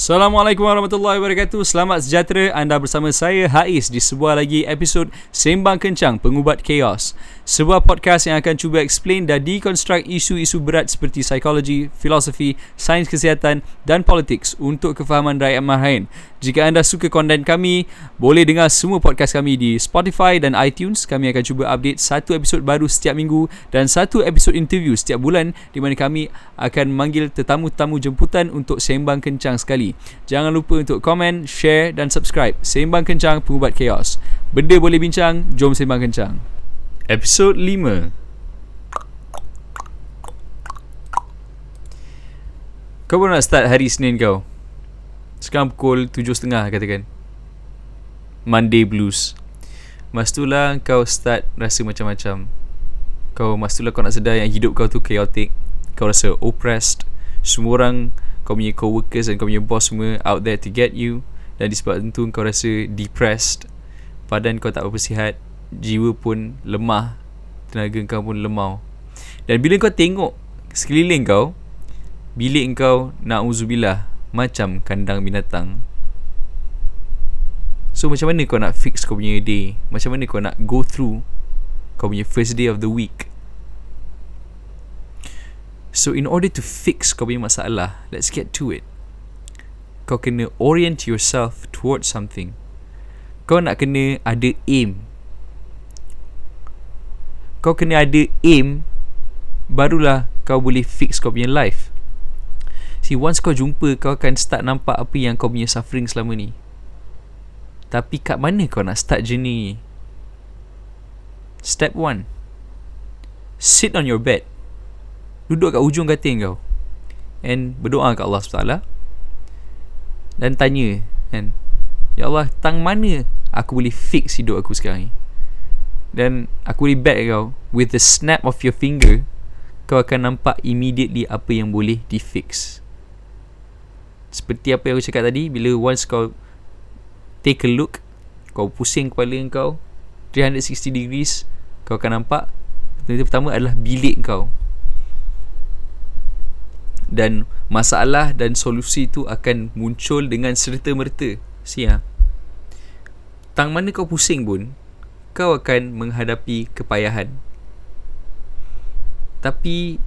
Assalamualaikum warahmatullahi wabarakatuh. Selamat sejahtera. Anda bersama saya Haiz Di sebuah lagi episod Sembang Kencang Pengubat Chaos. Sebuah podcast yang akan cuba explain dan deconstruct isu-isu berat seperti psikologi, filosofi, sains kesihatan dan politics untuk kefahaman rakyat marhain Jika anda suka konten kami Boleh dengar semua podcast kami di Spotify dan iTunes. Kami akan cuba update satu episod baru setiap minggu Dan satu episod interview setiap bulan Di mana kami akan memanggil tetamu-tetamu jemputan untuk sembang kencang sekali Jangan lupa untuk komen, share dan subscribe. Sembang Kencang Pengubat Chaos. Benda boleh bincang, jom Sembang Kencang. Episod 5 Kau baru nak start hari Senin kau? Sekarang pukul 7.30 katakan. Monday Blues. Mas tu lah kau start rasa macam-macam. Kau mas tu lah kau nak sedar yang hidup kau tu chaotic. Kau rasa oppressed. Semua orang kau punya co-workers dan kau punya boss semua out there to get you. Dan disebabkan tu kau rasa depressed. Badan kau tak berapa sihat jiwa pun lemah. Tenaga kau pun lemau. Dan bila kau tengok sekeliling kau bilik kau na'uzubillah macam kandang binatang. So macam mana kau nak fix kau punya day? Macam mana kau nak go through kau punya first day of the week So in order to fix kau punya masalah Let's get to it. Kau kena orient yourself towards something. Kau nak kena ada aim. Kau kena ada aim Barulah kau boleh fix kau punya life. See once kau jumpa Kau akan start nampak apa yang kau punya suffering selama ni. Tapi kat mana kau nak start journey ni? Step 1 Sit on your bed duduk kat ujung katil kau. And berdoa kat Allah SWT dan tanya kan ya Allah tang mana aku boleh fix hidup aku sekarang ni? Dan aku boleh bet kau with the snap of your finger kau akan nampak immediately apa yang boleh di fix seperti apa yang aku cakap tadi bila once kau take a look kau pusing kepala kau 360 degrees kau akan nampak pertama adalah bilik kau dan masalah dan solusi itu akan muncul dengan serta-merta. Sia. Tang mana kau pusing pun, kau akan menghadapi kepayahan. Tapi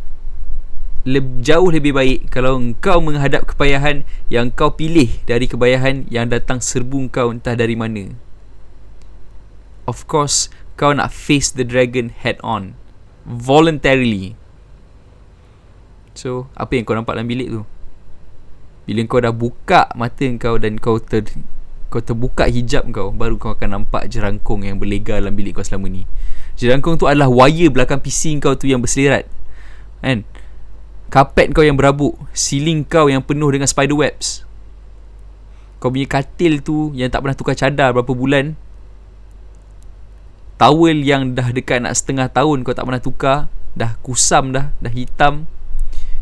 le- jauh lebih baik kalau kau menghadap kepayahan yang kau pilih dari kepayahan yang datang serbu kau entah dari mana. Of course, kau nak face the dragon head on voluntarily So apa yang kau nampak dalam bilik tu? Bila kau dah buka mata kau dan kau ter kau terbuka hijab kau Baru kau akan nampak jerangkung yang berlega dalam bilik kau selama ni. Jerangkung tu adalah wire belakang PC kau tu yang berselerat Kan? Kapet kau yang berabuk Ceiling kau yang penuh dengan spider webs. Kau punya katil tu yang tak pernah tukar cadar berapa bulan Towel yang dah dekat nak setengah tahun kau tak pernah tukar Dah kusam dah Dah hitam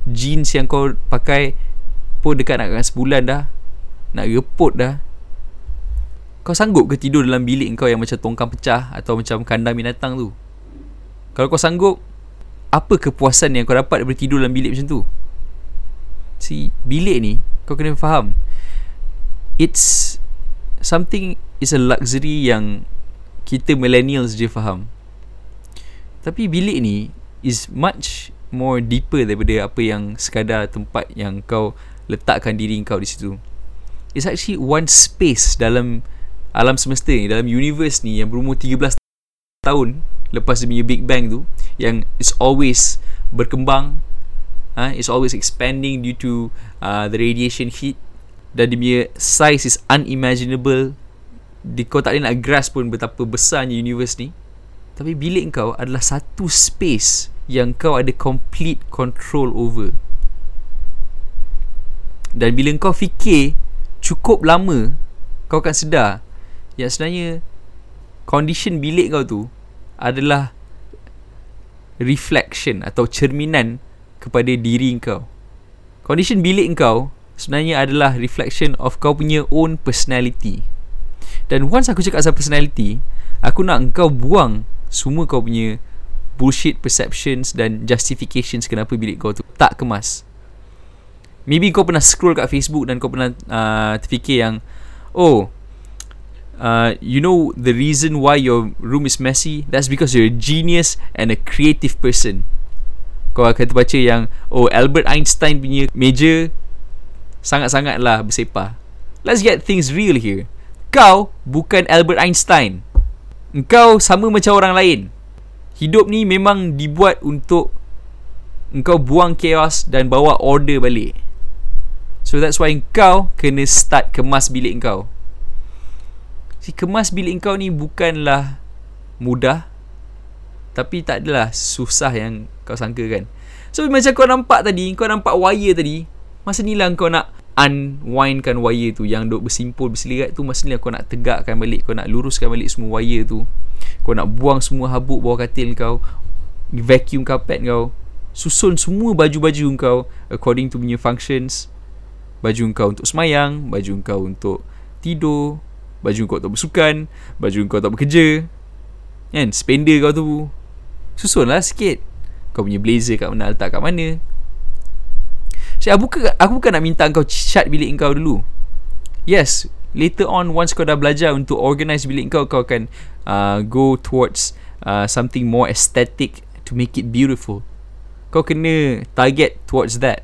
jeans yang kau pakai pun dekat nak sebulan dah nak repot dah kau sanggup ke tidur dalam bilik kau yang macam tongkang pecah atau macam kandang binatang tu? Kalau kau sanggup apa kepuasan yang kau dapat daripada tidur dalam bilik macam tu? Si bilik ni kau kena faham it's something is a luxury yang kita millennials je faham. Tapi bilik ni is much more deeper daripada apa yang sekadar tempat yang kau letakkan diri kau di situ. It's actually one space dalam alam semesta ni, dalam universe ni yang berumur 13 tahun lepas dia Big Bang tu yang is always berkembang uh, is always expanding due to uh, the radiation heat dan dia punya size is unimaginable di kau tak boleh nak grasp pun betapa besarnya universe ni tapi bilik kau adalah satu space yang kau ada complete control over. Dan bila kau fikir cukup lama kau akan sedar yang sebenarnya condition bilik kau tu adalah reflection atau cerminan kepada diri kau. Condition bilik kau sebenarnya adalah reflection of kau punya own personality. Dan once aku cakap pasal personality aku nak kau buang semua kau punya bullshit perceptions dan justifications kenapa bilik kau tu tak kemas. Maybe kau pernah scroll kat Facebook dan kau pernah uh, terfikir yang oh uh, you know the reason why your room is messy? That's because you're a genius and a creative person. Kau akan terbaca yang oh Albert Einstein punya meja sangat-sangat lah bersepah. Let's get things real here. Kau bukan Albert Einstein. Engkau sama macam orang lain hidup ni memang dibuat untuk engkau buang chaos dan bawa order balik So that's why kau kena start kemas bilik kau. Si kemas bilik kau ni bukanlah mudah tapi tak adalah susah yang kau sangka kan. So macam kau nampak tadi, kau nampak wire tadi, masa ni lah kau nak unwindkan wire tu yang duk bersimpul berselirat tu masa ni kau nak tegakkan balik, kau nak luruskan balik semua wire tu. Kau nak buang semua habuk bawah katil kau, vacuum carpet kau, susun semua baju-baju kau according to punya functions baju kau untuk semayang, baju kau untuk tidur, baju kau untuk bersukan, baju kau untuk bekerja. Kan? Spender kau tu. Susunlah sikit. Kau punya blazer kat mana, letak kat mana. So, aku, bukan, aku bukan nak minta kau cat bilik kau dulu. Yes, later on once kau dah belajar untuk organize bilik kau, kau akan uh, go towards uh, something more aesthetic to make it beautiful. Kau kena target towards that.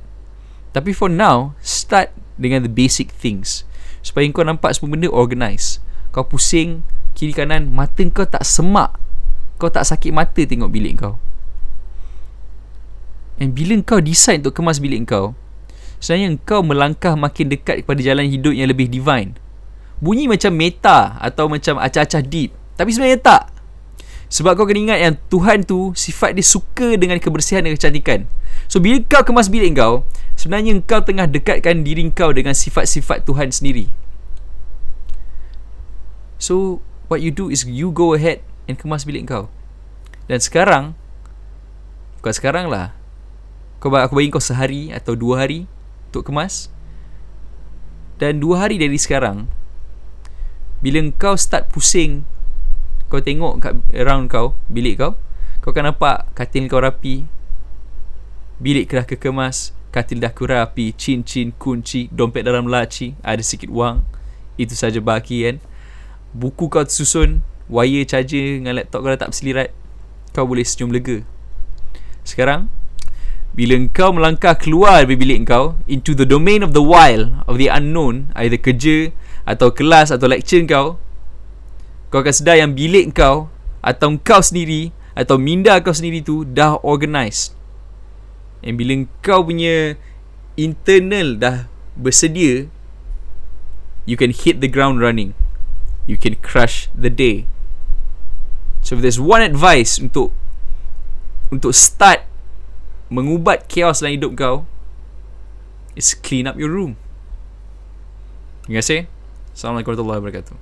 Tapi for now Start dengan the basic things Supaya kau nampak semua benda organize Kau pusing Kiri kanan Mata kau tak semak Kau tak sakit mata tengok bilik kau And bila kau decide untuk kemas bilik kau Sebenarnya kau melangkah makin dekat kepada jalan hidup yang lebih divine Bunyi macam meta Atau macam acah-acah deep Tapi sebenarnya tak Sebab kau kena ingat yang Tuhan tu Sifat dia suka dengan kebersihan dan kecantikan So bila kau kemas bilik kau Sebenarnya kau tengah dekatkan diri kau dengan sifat-sifat Tuhan sendiri. So, what you do is you go ahead and kemas bilik kau. Dan sekarang, bukan sekarang lah. Kau, aku bagi kau sehari atau dua hari untuk kemas. Dan dua hari dari sekarang, bila kau start pusing, kau tengok kat around kau, bilik kau, kau akan nampak katil kau rapi, bilik kerah kekemas, Katil dah kurapi Cincin kunci Dompet dalam laci Ada sikit wang Itu saja baki kan Buku kau tersusun Wire charger Dengan laptop kau dah tak berselirat Kau boleh senyum lega Sekarang Bila kau melangkah keluar dari bilik kau Into the domain of the wild Of the unknown Either kerja Atau kelas Atau lecture kau Kau akan sedar yang bilik kau Atau kau sendiri Atau minda kau sendiri tu Dah organised And bila kau punya internal dah bersedia You can hit the ground running. You can crush the day. So if there's one advice untuk Untuk start Mengubat chaos dalam hidup kau Is clean up your room. Terima kasih. Assalamualaikum warahmatullahi wabarakatuh